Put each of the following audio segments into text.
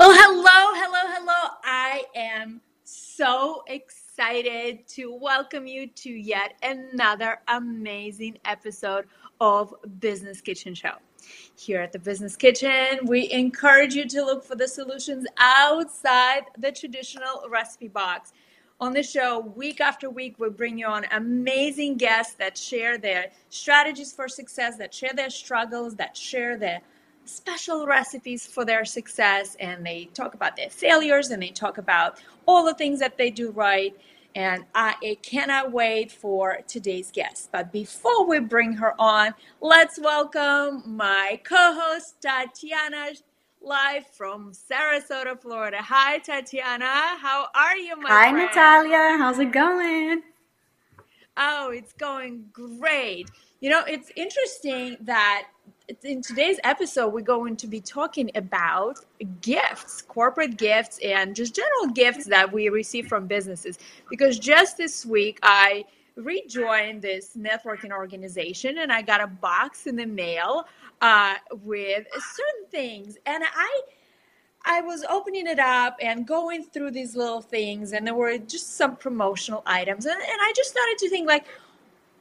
Oh, hello, hello, hello. I am so excited to welcome you to yet another amazing episode of Business Kitchen Show. Here at the Business Kitchen, we encourage you to look for the solutions outside the traditional recipe box. On the show, week after week, we bring you on amazing guests that share their strategies for success, that share their struggles, that share their special recipes for their success and they talk about their failures and they talk about all the things that they do right. And I cannot wait for today's guest. But before we bring her on, let's welcome my co host, Tatiana, live from Sarasota, Florida. Hi, Tatiana. How are you, my Hi, friend? Natalia. How's it going? Oh, it's going great. You know, it's interesting that in today's episode, we're going to be talking about gifts, corporate gifts, and just general gifts that we receive from businesses. Because just this week, I rejoined this networking organization and I got a box in the mail uh, with certain things. And I. I was opening it up and going through these little things, and there were just some promotional items. And, and I just started to think, like,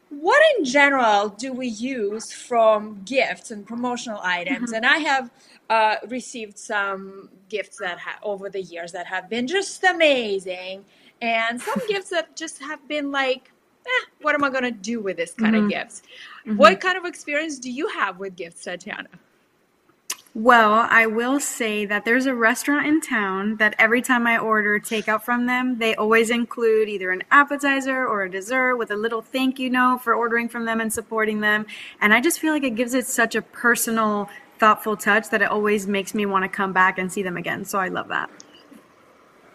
what in general do we use from gifts and promotional items? Mhm. And I have uh, received some gifts that ha- over the years that have been just amazing, and some gifts that just have been like, eh, what am I going to do with this kind of Mhm. gifts? Mhm. What kind of experience do you have with gifts, Tatiana? Well, I will say that there's a restaurant in town that every time I order takeout from them, they always include either an appetizer or a dessert with a little thank you note for ordering from them and supporting them. And I just feel like it gives it such a personal, thoughtful touch that it always makes me want to come back and see them again. So I love that.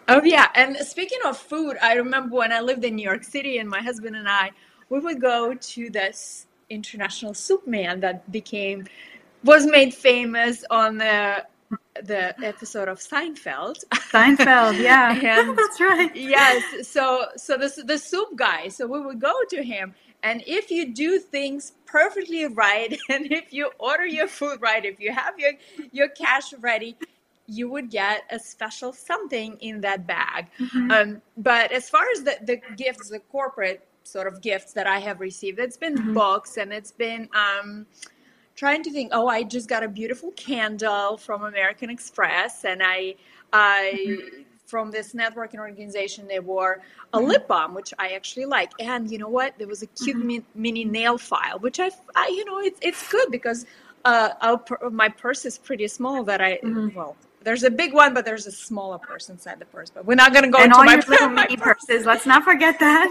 Oh yeah, and speaking of food, I remember when I lived in New York City, and my husband and I, we would go to this international soup man that became was made famous on the the episode of Seinfeld. Seinfeld, yeah. and That's right. yes, so so the the soup guy. So we would go to him, and if you do things perfectly right, and if you order your food right, if you have your your cash ready, you would get a special something in that bag. Mhm. Um, but as far as the, the gifts, the corporate sort of gifts that I have received, it's been Mhm. books and it's been um, trying to think. Oh, I just got a beautiful candle from American Express, and I, I from this networking organization, they wore a Mhm. lip balm, which I actually like. And you know what? There was a cute Mhm. mi- mini nail file, which I, I you know, it's it's good because uh, my purse is pretty small. That I Mhm. well. There's a big one, but there's a smaller purse inside the purse. But we're not going to go And into all my, your little mini purse. purses. Let's not forget that.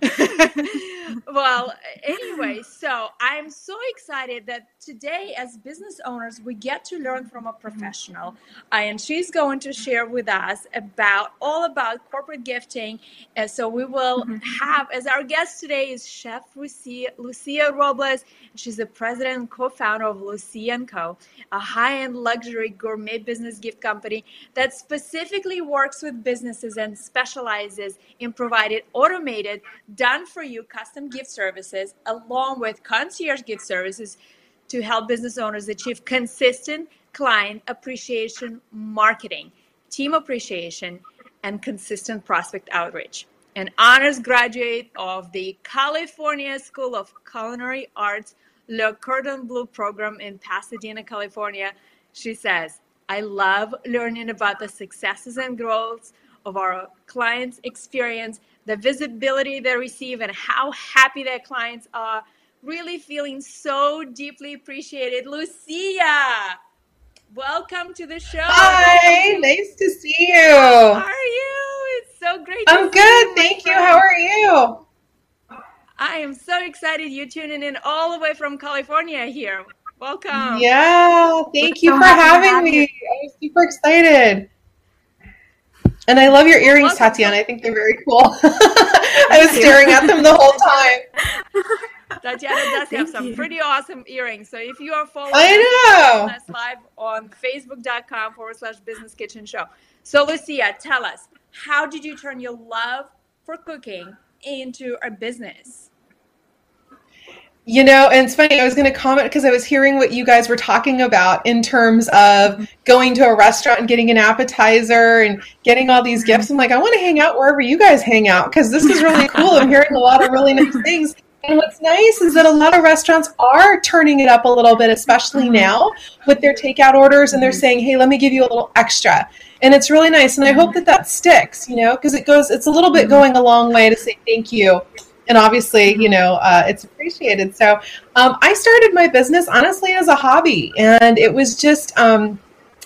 well, anyway, so I'm so excited that today, as business owners, we get to learn from a professional, uh, and she's going to share with us about all about corporate gifting. And so we will Mhm. have as our guest today is Chef Lucia, Lucia Robles. She's the president and co-founder of Lucia and Co, a high-end luxury gourmet business gift company that specifically works with businesses and specializes in providing automated, done for you custom gift services along with concierge gift services to help business owners achieve consistent client appreciation marketing, team appreciation, and consistent prospect outreach. An honors graduate of the California School of Culinary Arts Le Cordon Bleu program in Pasadena, California, she says, I love learning about the successes and growths of our clients' experience, the visibility they receive, and how happy their clients are. Really feeling so deeply appreciated. Lucia, welcome to the show. Hi, nice to see you. How are you? It's so great I'm you, good, my thank you. friend. How are you? I am so excited you're tuning in all the way from California here. Welcome. Yeah, thank We're you so for having me. I'm super excited. And I love your earrings, Welcome. Tatiana. I think they're very cool. I was staring at them the whole time. Tatiana does have some you. pretty awesome earrings. So if you are following I know. us live on facebook.com forward slash business kitchen show. So Lucia, tell us, how did you turn your love for cooking into a business? You know, and it's funny, I was going to comment because I was hearing what you guys were talking about in terms of going to a restaurant and getting an appetizer and getting all these gifts. I'm like, I want to hang out wherever you guys hang out because this is really cool. I'm hearing a lot of really nice things. And what's nice is that a lot of restaurants are turning it up a little bit, especially mm-hmm. now with their takeout orders, and they're mm-hmm. saying, hey, let me give you a little extra. And it's really nice. And I hope mm-hmm. that that sticks, you know, because it goes, it's a little bit going a long way to say thank you and obviously you know uh, it's appreciated. So um, i started my business honestly as a hobby. And it was just um,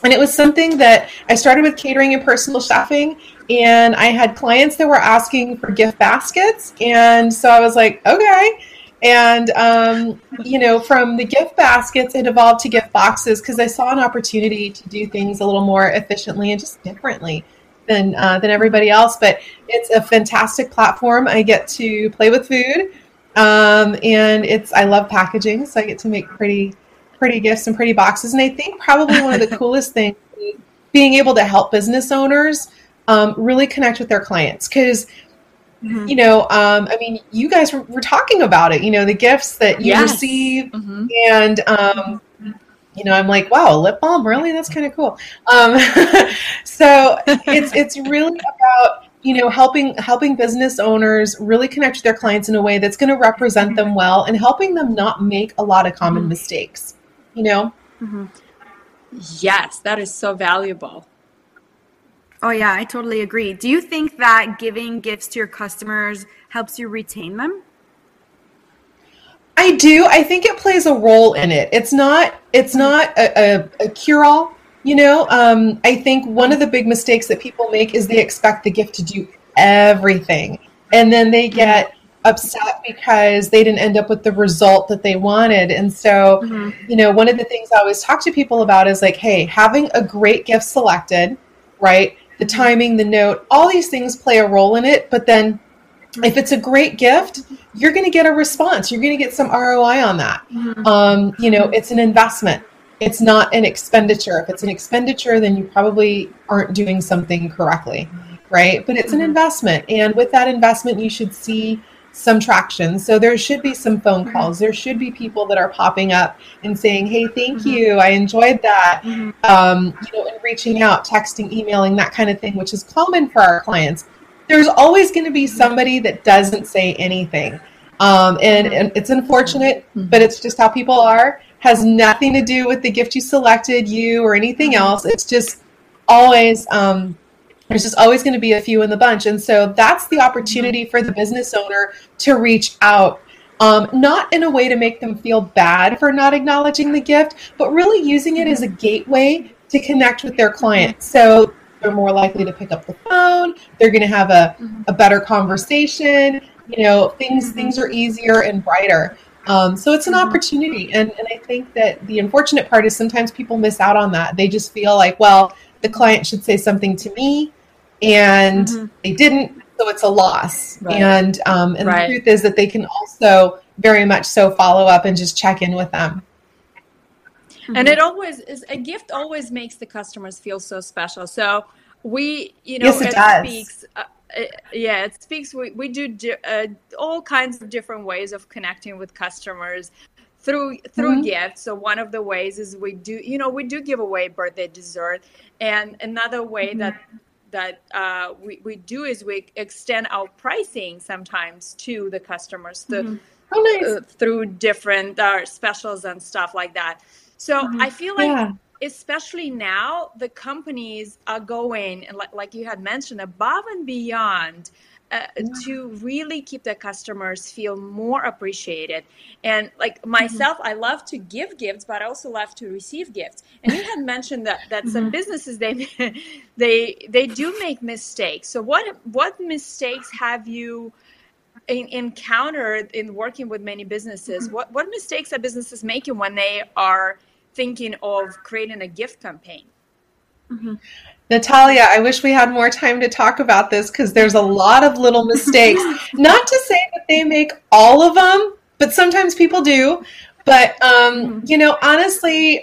and it was something that i started with catering and personal chefing and i had clients that were asking for gift baskets. And so i was like okay. And um, you know from the gift baskets it evolved to gift boxes because i saw an opportunity to do things a little more efficiently and just differently than uh, than everybody else. But it's a fantastic platform. I get to play with food, um, and it's I love packaging, so I get to make pretty pretty gifts and pretty boxes. And I think probably one of the coolest things being able to help business owners um, really connect with their clients because. Mm-hmm. You know, um, I mean, you guys were, were, talking about it. You know, the gifts that you yes. receive, mm-hmm. and um, you know, I'm like, wow, lip balm, really? That's kind of cool. Um, so it's it's really about you know helping helping business owners really connect with their clients in a way that's going to represent them well and helping them not make a lot of common mm-hmm. mistakes. You know. Mm-hmm. Yes, that is so valuable. Oh yeah, I totally agree. Do you think that giving gifts to your customers helps you retain them? I do. I think it plays a role in it. It's not. It's not a, a, a cure all. You know, um, I think one of the big mistakes that people make is they expect the gift to do everything, and then they get upset because they didn't end up with the result that they wanted. And so, mm-hmm. you know, one of the things I always talk to people about is like, hey, having a great gift selected, right? The timing, the note, all these things play a role in it. But then if it's a great gift, you're going to get a response. You're going to get some ROI on that. Mm-hmm. Um, you know, it's an investment. It's not an expenditure. If it's an expenditure, then you probably aren't doing something correctly, right? But it's an mm-hmm. investment. And with that investment, you should see some traction. So there should be some phone mm-hmm. calls. There should be people that are popping up and saying, "Hey, thank mm-hmm. you. I enjoyed that." Mm-hmm. Um, you know, and reaching out, texting, emailing, that kind of thing, which is common for our clients there's always going to be somebody that doesn't say anything. Um, and, and, it's unfortunate, mm-hmm. but it's just how people are. Has nothing to do with the gift you selected, you, or anything mm-hmm. else. It's just always, um, there's just always going to be a few in the bunch. And so that's the opportunity for the business owner to reach out. Um, not in a way to make them feel bad for not acknowledging the gift, but really using it as a gateway to connect with their client. So they're more likely to pick up the phone they're going to have a, mm-hmm. a better conversation you know things mm-hmm. things are easier and brighter um, so it's an mm-hmm. opportunity and, and i think that the unfortunate part is sometimes people miss out on that they just feel like well the client should say something to me and mm-hmm. they didn't so it's a loss right. and um, and right. the truth is that they can also very much so follow up and just check in with them Mm-hmm. And it always is a gift always makes the customers feel so special. So we, you know, yes, it, it speaks. Uh, it, yeah, it speaks. We, we do di- uh, all kinds of different ways of connecting with customers through through mm-hmm. gifts. So one of the ways is we do, you know, we do give away birthday dessert, and another way mm-hmm. that that uh, we, we do is we extend our pricing sometimes to the customers through, mm-hmm. Oh, nice. uh, through different uh, specials and stuff like that. So mm-hmm. I feel like, yeah. especially now, the companies are going, like, like you had mentioned, above and beyond. Uh, to really keep the customers feel more appreciated and like mm-hmm. myself mm-hmm. i love to give gifts but i also love to receive gifts and you had mentioned that that mm-hmm. some businesses they they they do make mistakes so what what mistakes have you in, encountered in working with many businesses mm-hmm. what what mistakes are businesses making when they are thinking of creating a gift campaign. Mm-hmm. Natalia, I wish we had more time to talk about this because there's a lot of little mistakes. Not to say that they make all of them, but sometimes people do. But um, mm-hmm. you know, honestly,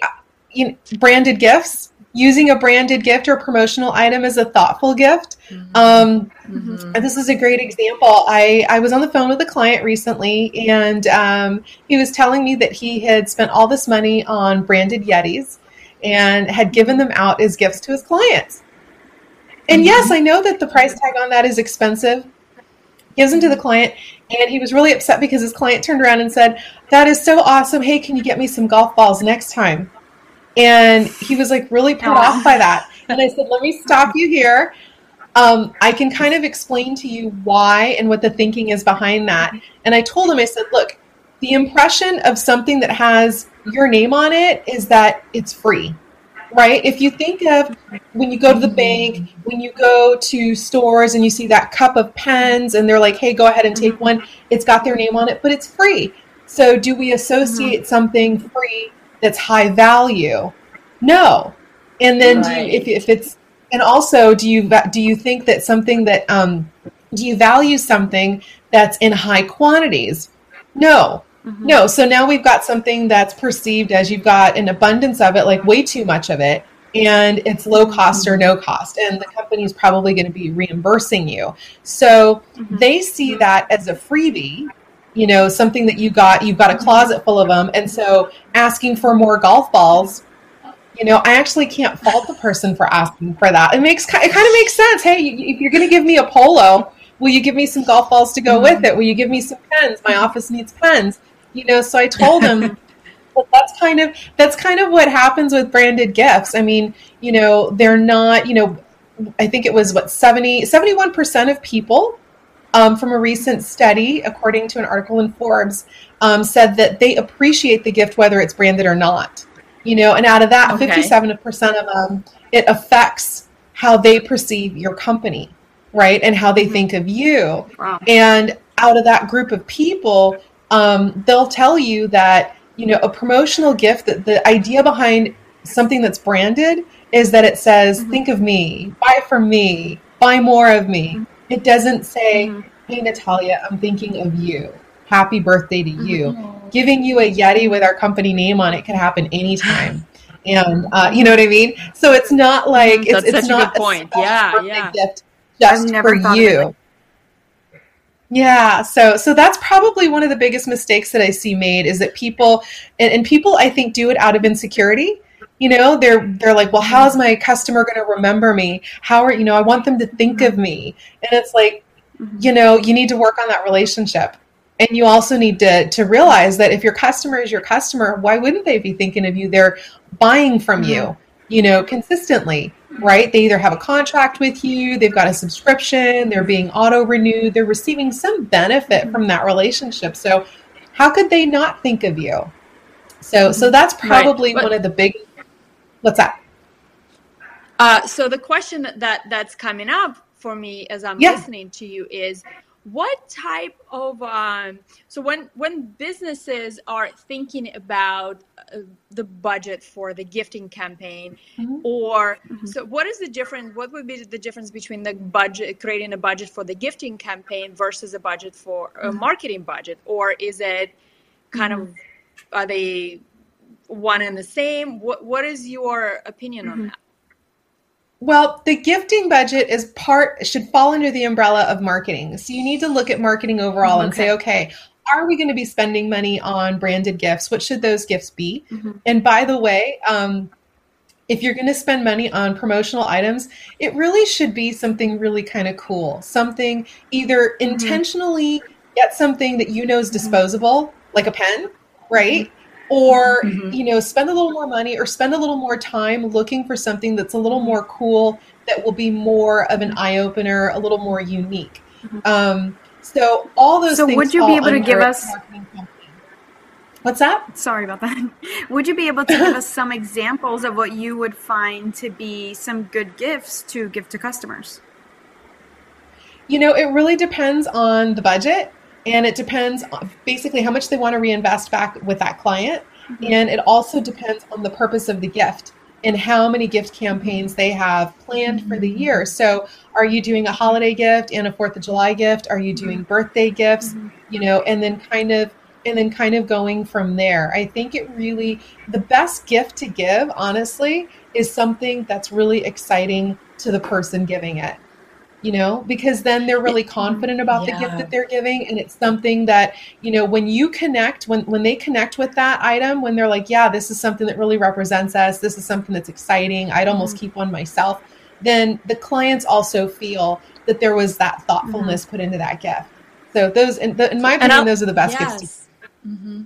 you know, branded gifts using a branded gift or promotional item as a thoughtful gift. Mm-hmm. Um, mm-hmm. And this is a great example. I, I was on the phone with a client recently, and um, he was telling me that he had spent all this money on branded Yetis and had given them out as gifts to his clients. And mm-hmm. yes, I know that the price tag on that is expensive. Gives them to the client, and he was really upset because his client turned around and said, That is so awesome. Hey, can you get me some golf balls next time? And he was like really put off by that. And I said, let me stop you here. Um, I can kind of explain to you why and what the thinking is behind that. And I told him, I said, look, the impression of something that has your name on it is that it's free, right? If you think of when you go to the bank, when you go to stores and you see that cup of pens and they're like, hey, go ahead and take one, it's got their name on it, but it's free. So do we associate something free that's high value? No. And then right. do you, if, if it's and also do you do you think that something that um, do you value something that's in high quantities? No. Mm-hmm. No. So now we've got something that's perceived as you've got an abundance of it, like way too much of it, and it's low cost or no cost and the company's probably going to be reimbursing you so mm-hmm. they see that as a freebie you know, something that you got, you've got a closet full of them. And so asking for more golf balls, you know, I actually can't fault the person for asking for that. It makes, it kind of makes sense. Hey, if you're going to give me a polo, will you give me some golf balls to go mm-hmm. with it? Will you give me some pens? My office needs pens. You know, so I told him well, that's kind of that's kind of what happens with branded gifts. I mean, you know, they're not, you know, I think it was what 70 71% of people um, from a recent study, according to an article in Forbes, um, said that they appreciate the gift whether it's branded or not. You know, and out of that, fifty-seven percent of them, it affects how they perceive your company, right, and how they mm-hmm. think of you. Wow. And out of that group of people, um, they'll tell you that you know a promotional gift. That the idea behind something that's branded is that it says, mm-hmm. "Think of me, buy from me, buy more of me." Mm-hmm it doesn't say, mm-hmm. "Hey Natalia, I'm thinking of you. Happy birthday to you." Mm-hmm. Giving you a Yeti with our company name on it can happen anytime. and uh, you know what I mean. So it's not like mm, it's, it's not a point. yeah, yeah. Gift just for you. Yeah, so so that's probably one of the biggest mistakes that I see made is that people and, and people I think do it out of insecurity you know they're they're like well how is my customer going to remember me? How are you know i want them to think of me. And it's like mm-hmm. you know you need to work on that relationship. And you also need to to realize that if your customer is your customer why wouldn't they be thinking of you? They're buying from you mm-hmm. you know consistently right? They either have a contract with you they've got a subscription they're being auto renewed they're receiving some benefit mm-hmm. from that relationship. So how could they not think of you? So so that's probably right. one of the big What's that? Uh, so the question that that's coming up for me as I'm yeah. listening to you is what type of um, so when when businesses are thinking about uh, the budget for the gifting campaign mm-hmm. or mm-hmm. so what is the difference what would be the difference between the budget creating a budget for the gifting campaign versus a budget for a mm-hmm. marketing budget or is it kind of mm-hmm. are they one and the same? What What is your opinion mm-hmm. on that? Well, the gifting budget is part should fall under the umbrella of marketing. So you need to look at marketing overall okay. and say, okay, are we going to be spending money on branded gifts? What should those gifts be? Mm-hmm. And by the way, um, if you're going to spend money on promotional items, it really should be something really kind of cool. Something either mm-hmm. intentionally get something that you know is mm-hmm. disposable, like a pen, right? Or mm-hmm. you know spend a little more money or spend a little more time looking for something that's a little more cool that will be more of an eye-opener a little more unique. Mm-hmm. um, so all those so would you be able to give us what's that? Sorry about that. Would you be able to give us some examples of what you would find to be some good gifts to give to customers? You know it really depends on the budget and it depends basically how much they want to reinvest back with that client. Mm-hmm. and it also depends on the purpose of the gift and how many gift campaigns they have planned for the year. So are you doing a holiday gift and a fourth of july gift? Are you doing mm-hmm. birthday gifts? Mm-hmm. you know and then kind of and then kind of going from there. I think it really the best gift to give honestly is something that's really exciting to the person giving it you know because then they're really confident about yeah. the gift that they're giving and it's something that you know when you connect when when they connect with that item when they're like yeah this is something that really represents us this is something that's exciting i'd almost mm-hmm. keep one myself then the clients also feel that there was that thoughtfulness mm-hmm. put into that gift so those in, the, in my opinion those are the best yes. gifts mm-hmm.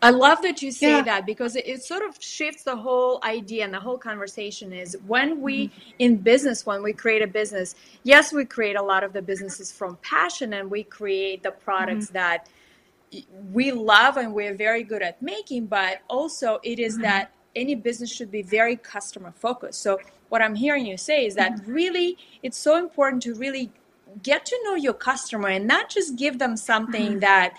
I love that you say yeah. that because it, it, sort of shifts the whole idea and the whole conversation is when we mm-hmm. in business when we create a business yes we create a lot of the businesses from passion and we create the products mm-hmm. that we love and we're very good at making but also it is mm-hmm. that any business should be very customer focused so what i'm hearing you say is that mm-hmm. really it's so important to really get to know your customer and not just give them something mm-hmm. that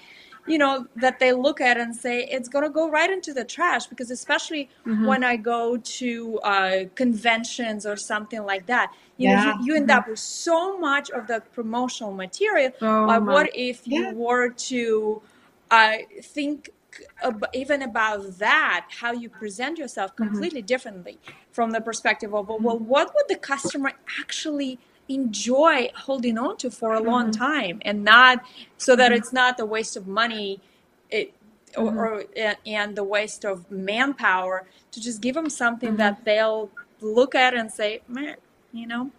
you know that they look at and say it's going to go right into the trash because especially mm-hmm. when i go to uh, conventions or something like that you yeah. know you, you end mm-hmm. up with so much of the promotional material but what if you yeah. were to uh, think even about that how you present yourself mm-hmm. completely mm-hmm. differently from the perspective of well mm-hmm. what would the customer actually enjoy holding on to for a long mm-hmm. time and not so that mm-hmm. it's not the waste of money it mm-hmm. or, or, and the waste of manpower to just give them something that mm-hmm. they'll look at and say man you know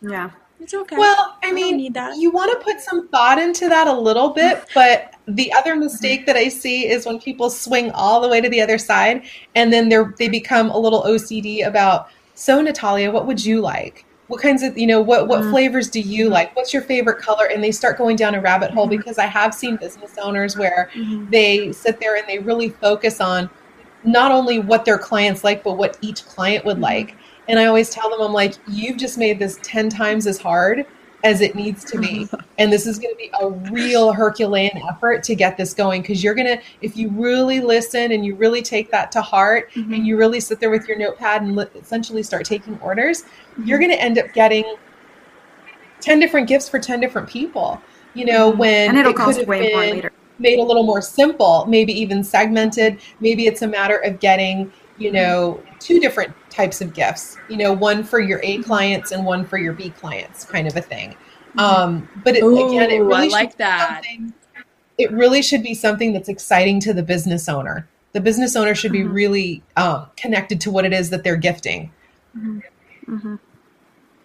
yeah it's okay well i, I mean you want to put some thought into that a little bit but the other mistake mm-hmm. that i see is when people swing all the way to the other side and then they're they become a little ocd about so natalia what would you like what kinds of you know what what mm-hmm. flavors do you like what's your favorite color and they start going down a rabbit hole mm-hmm. because i have seen business owners where mm-hmm. they sit there and they really focus on not only what their clients like but what each client would mm-hmm. like and i always tell them i'm like you've just made this 10 times as hard as it needs to be. and this is going to be a real Herculean effort to get this going because you're going to, if you really listen and you really take that to heart mm-hmm. and you really sit there with your notepad and li- essentially start taking orders, mm-hmm. you're going to end up getting 10 different gifts for 10 different people. You know, mm-hmm. when and it'll it cost way more later. Made a little more simple, maybe even segmented. Maybe it's a matter of getting, you mm-hmm. know, two different types of gifts you know one for your a clients and one for your b clients kind of a thing mm-hmm. um, but it, Ooh, again it really I like that it really should be something that's exciting to the business owner the business owner should be mm-hmm. really um, connected to what it is that they're gifting mm-hmm. mm-hmm.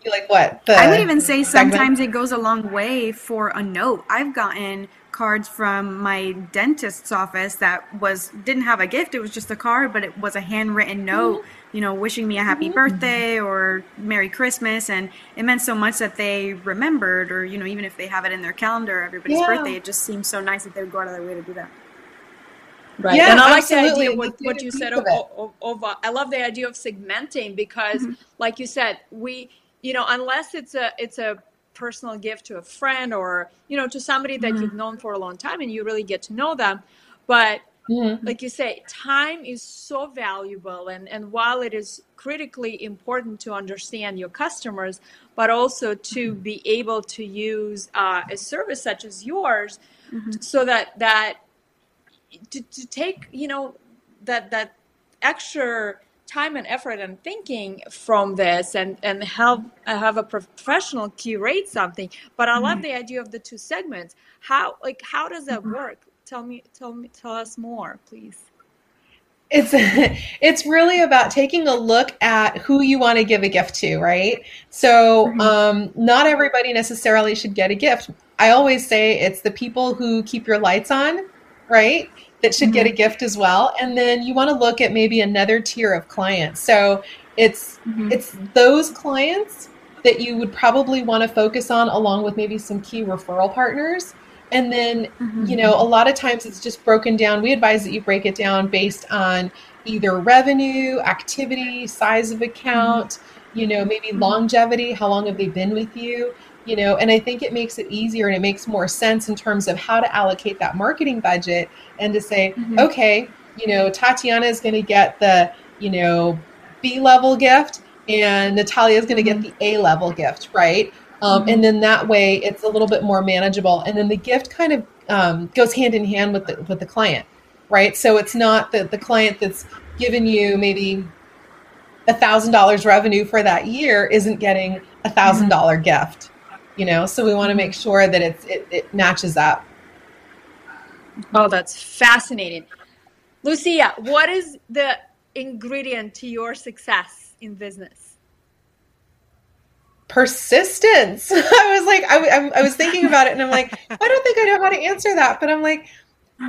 like what i would even say segment? sometimes it goes a long way for a note i've gotten cards from my dentist's office that was didn't have a gift it was just a card but it was a handwritten note mm-hmm you know, wishing me a happy mm-hmm. birthday or Merry Christmas. And it meant so much that they remembered, or, you know, even if they have it in their calendar, everybody's yeah. birthday, it just seems so nice that they would go out of their way to do that. Right. Yeah, and I like the idea what, what you said of, of, of uh, I love the idea of segmenting because mm-hmm. like you said, we you know, unless it's a it's a personal gift to a friend or, you know, to somebody that mm-hmm. you've known for a long time and you really get to know them. But Mm-hmm. Like you say, time is so valuable. And, and while it is critically important to understand your customers, but also to mm-hmm. be able to use uh, a service such as yours mm-hmm. so that, that to, to take, you know, that, that extra time and effort and thinking from this and and help have a professional curate something. But i love mm-hmm. the idea of the two segments. How like how does that mm-hmm. work? Tell me tell me tell us more please. It's it's really about taking a look at who you want to give a gift to right? So mm-hmm. um, not everybody necessarily should get a gift. I always say it's the people who keep your lights on right that should mm-hmm. get a mm-hmm. gift as well and then you want to look at maybe another tier of clients so it's mm-hmm. it's those clients that you would probably want to focus on along with maybe some key referral partners and then, mm-hmm. you know, a lot of times it's just broken down. We advise that you break it down based on either revenue, activity, size of account, mm-hmm. you know, maybe longevity, how long have they been with you? You know, and I think it makes it easier and it makes more sense in terms of how to allocate that marketing budget and to say, mm-hmm. okay, you know, Tatiana is going to get the, you know, B level gift and Natalia is going to get mm-hmm. the A level gift, right? Um, mm-hmm. And then that way it's a little bit more manageable. And then the gift kind of um, goes hand in hand with the, with the client, right? So it's not the, the client that's given you maybe a thousand dollars revenue for that year isn't getting a thousand dollar gift. You know, so we want to make sure that it's it, it matches up. Oh, that's fascinating. Lucia, what is the ingredient to your success in business? Persistence. I was like, I, I, was thinking about it and I'm like, I don't think I know how to answer that. But I'm like,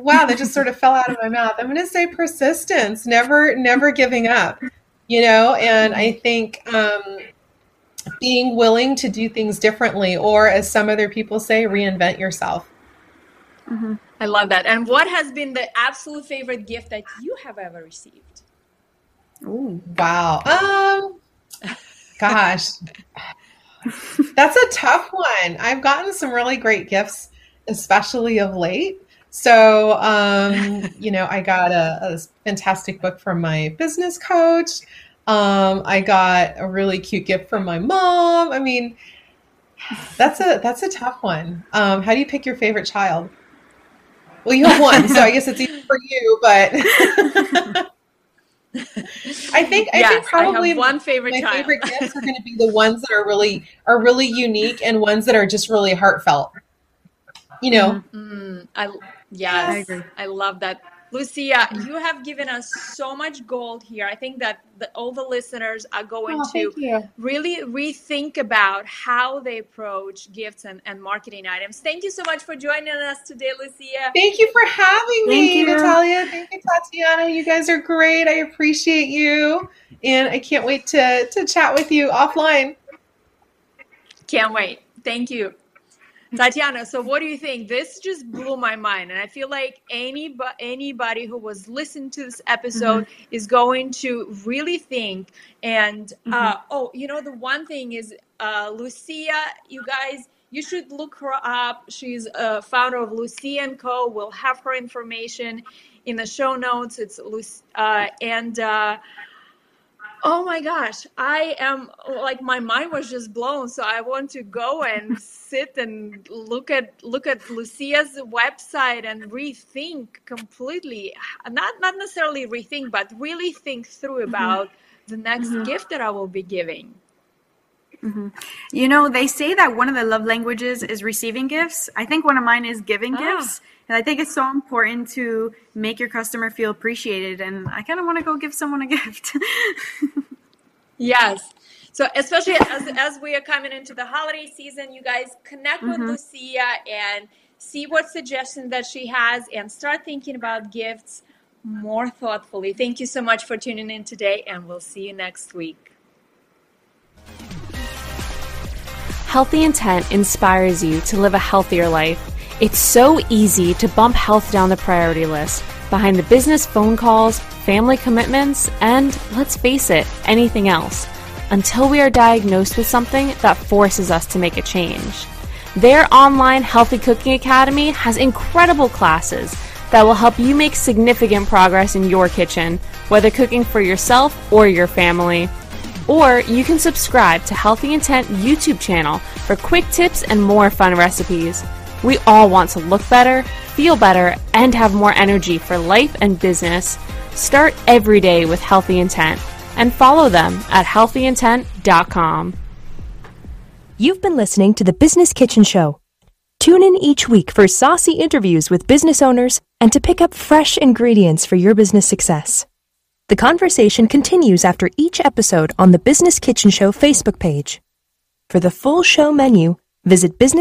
wow, that just sort of fell out of my mouth. I'm going to say persistence, never, never giving up, you know? And I think um, being willing to do things differently, or as some other people say, reinvent yourself. Mm-hmm. I love that. And what has been the absolute favorite gift that you have ever received? Oh, wow. Um, gosh, that's a tough one. I've gotten some really great gifts, especially of late. So, um, you know, I got a, a, fantastic book from my business coach. Um, I got a really cute gift from my mom. I mean, that's a that's a tough one. Um, how do you pick your favorite child? Well, you have one, so I guess it's easy for you. But I think I yes, think probably I one favorite my child. favorite gifts are going to be the ones that are really are really unique and ones that are just really heartfelt. You know, mm-hmm. I yes, I, I love that. Lucia, you have given us so much gold here. I think that the, all the listeners are going oh, to really rethink about how they approach gifts and, and marketing items. Thank you so much for joining us today, Lucia. Thank you for having me, Natalia. Thank you, Tatiana. You guys are great. I appreciate you. And I can't wait to, to chat with you offline. Can't wait. Thank you. Tatiana, so what do you think? This just blew my mind, and I feel like any anybody who was listening to this episode mm-hmm. is going to really think. And uh, mm-hmm. uh, oh, you know, the one thing is uh, Lucia. You guys, you should look her up. She's a founder of Lucia and Co. We'll have her information in the show notes. It's uh, and uh, Oh my gosh, I am like my mind was just blown. So I want to go and sit and look at look at Lucia's website and rethink completely. Not not necessarily rethink, but really think through mm-hmm. about the next mm-hmm. gift that I will be giving. Mm-hmm. You know, they say that one of the love languages is receiving gifts. I think one of mine is giving ah. gifts. And I think it's so important to make your customer feel appreciated. And I kind of want to go give someone a gift. yes. So especially as, as we are coming into the holiday season, you guys connect mm-hmm. with Lucia and see what suggestions that she has and start thinking about gifts more thoughtfully. Thank you so much for tuning in today, and we'll see you next week. Healthy Intent inspires you to live a healthier life. It's so easy to bump health down the priority list behind the business phone calls, family commitments, and let's face it, anything else, until we are diagnosed with something that forces us to make a change. Their online Healthy Cooking Academy has incredible classes that will help you make significant progress in your kitchen, whether cooking for yourself or your family. Or you can subscribe to Healthy Intent YouTube channel for quick tips and more fun recipes. We all want to look better, feel better, and have more energy for life and business. Start every day with Healthy Intent and follow them at healthyintent.com. You've been listening to the Business Kitchen Show. Tune in each week for saucy interviews with business owners and to pick up fresh ingredients for your business success. The conversation continues after each episode on the Business Kitchen Show Facebook page. For the full show menu, visit businesskitchenshow.com.